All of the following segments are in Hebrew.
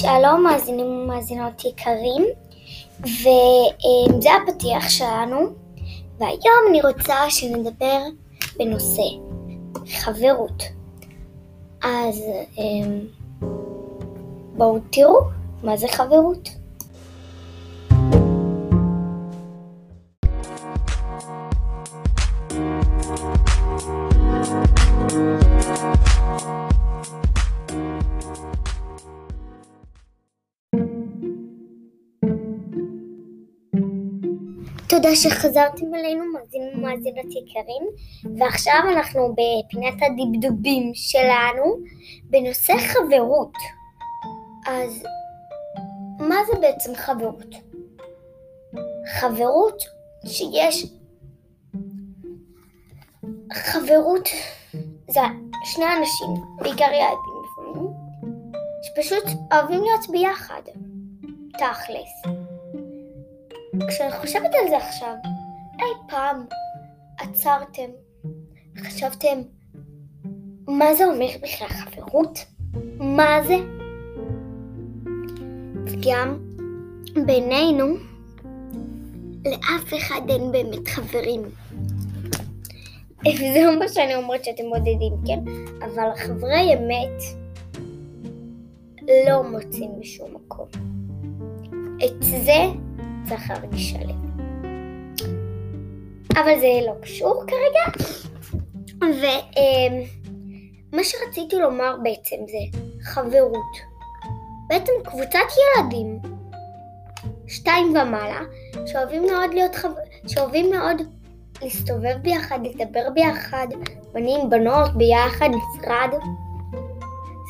שלום מאזינים ומאזינות יקרים, וזה הפתיח שלנו, והיום אני רוצה שנדבר בנושא חברות. אז אמ, בואו תראו מה זה חברות. תודה שחזרתם אלינו, מאזינים ומאזינות יקרים, ועכשיו אנחנו בפינת הדבדובים שלנו בנושא חברות. אז מה זה בעצם חברות? חברות שיש... חברות זה שני אנשים, בעיקר ילדים לפעמים, שפשוט אוהבים להיות ביחד, תכלס. כשאני חושבת על זה עכשיו, אי פעם עצרתם, חשבתם, מה זה אומר בכלל חברות? מה זה? וגם בינינו, לאף אחד אין באמת חברים. זה לא מה שאני אומרת שאתם מודדים, כן? אבל חברי אמת לא מוצאים בשום מקום. את זה צריך להרגיש שלם. אבל זה לא קשור כרגע. ומה שרציתי לומר בעצם זה חברות. בעצם קבוצת ילדים, שתיים ומעלה, שאוהבים מאוד להיות חבר... שאוהבים מאוד להסתובב ביחד, לדבר ביחד, בנים, בנות, ביחד, נפרד.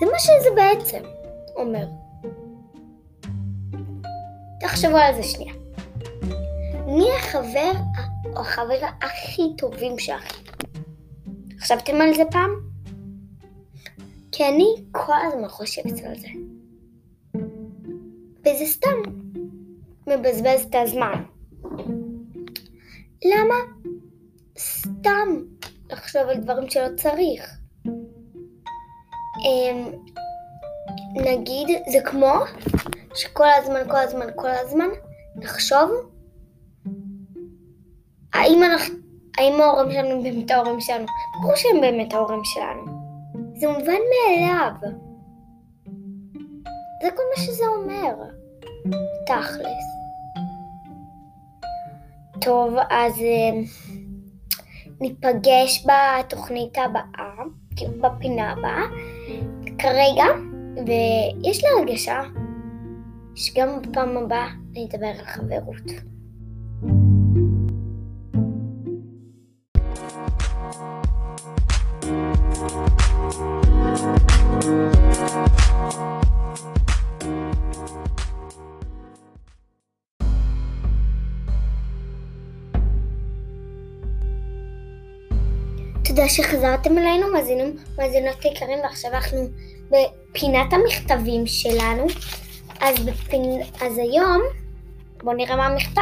זה מה שזה בעצם אומר. תחשבו על זה שנייה. מי החבר או החברה הכי טובים שלכם? חשבתם על זה פעם? כי אני כל הזמן חושבת על זה. וזה סתם מבזבז את הזמן. למה? סתם לחשוב על דברים שלא צריך. אמ, נגיד, זה כמו שכל הזמן, כל הזמן, כל הזמן נחשוב האם, ההורים שלנו הם באמת ההורים שלנו? ברור שהם באמת ההורים שלנו. זה מובן מאליו. זה כל מה שזה אומר. תכלס. טוב, אז אה, ניפגש בתוכנית הבאה, כאילו בפינה הבאה, כרגע, ויש לי הרגשה שגם בפעם הבאה אני אדבר על חברות. תודה שחזרתם אלינו, מאזינים מאזינות יקרים, ועכשיו אנחנו בפינת המכתבים שלנו. אז, בפינ... אז היום, בואו נראה מה המכתב.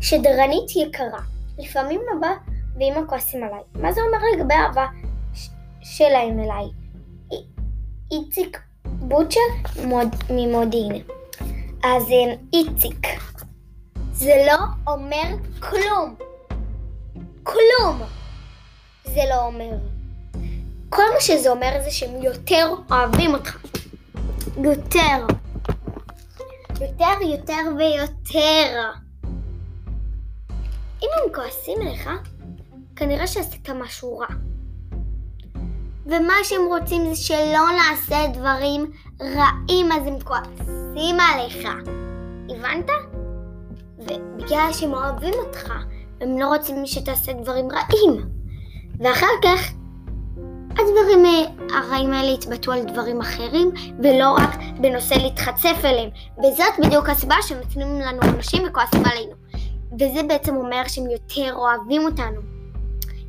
שדרנית יקרה, לפעמים אבא ואמא כועסים עליי. מה זה אומר לגבי אהבה ש... שלהם אליי? איציק בוצ'ר מוד... ממודיעין. אז אה, איציק, זה לא אומר כלום. כלום! זה לא אומר. כל מה שזה אומר זה שהם יותר אוהבים אותך. יותר. יותר, יותר ויותר. אם הם כועסים עליך, כנראה שעשית משהו רע. ומה שהם רוצים זה שלא נעשה דברים רעים, אז הם כועסים עליך. הבנת? ובגלל שהם אוהבים אותך, הם לא רוצים שתעשה דברים רעים. ואחר כך הדברים הרעים האלה יתבטאו על דברים אחרים, ולא רק בנושא להתחצף אליהם. וזאת בדיוק הסיבה שנותנים לנו אנשים וכועסים עלינו. וזה בעצם אומר שהם יותר אוהבים אותנו.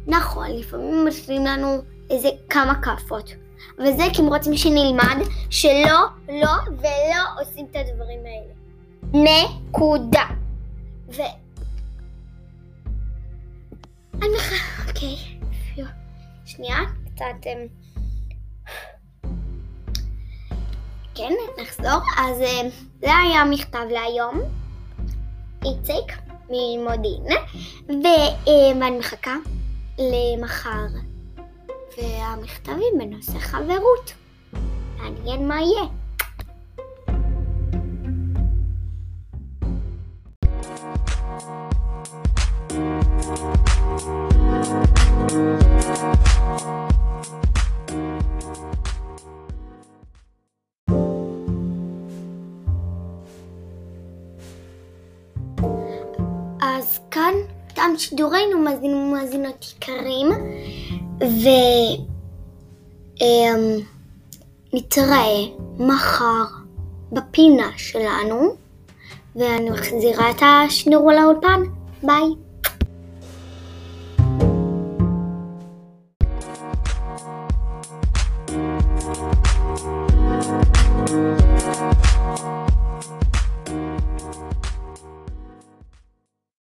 נכון, לפעמים משלים לנו איזה כמה כאפות. וזה כי הם רוצים שנלמד שלא, לא ולא עושים את הדברים האלה. נקודה. ו... אני. אוקיי. שנייה, קצת... כן, נחזור. אז אה, זה היה המכתב להיום. איציק ממודיעין, ואני מחכה למחר. והמכתבים בנושא חברות. מעניין מה יהיה. כאן תם שידורנו מאזינים ומאזינות יקרים, ונתראה מחר בפינה שלנו, ואני מחזירה את השידור לאולפן. ביי.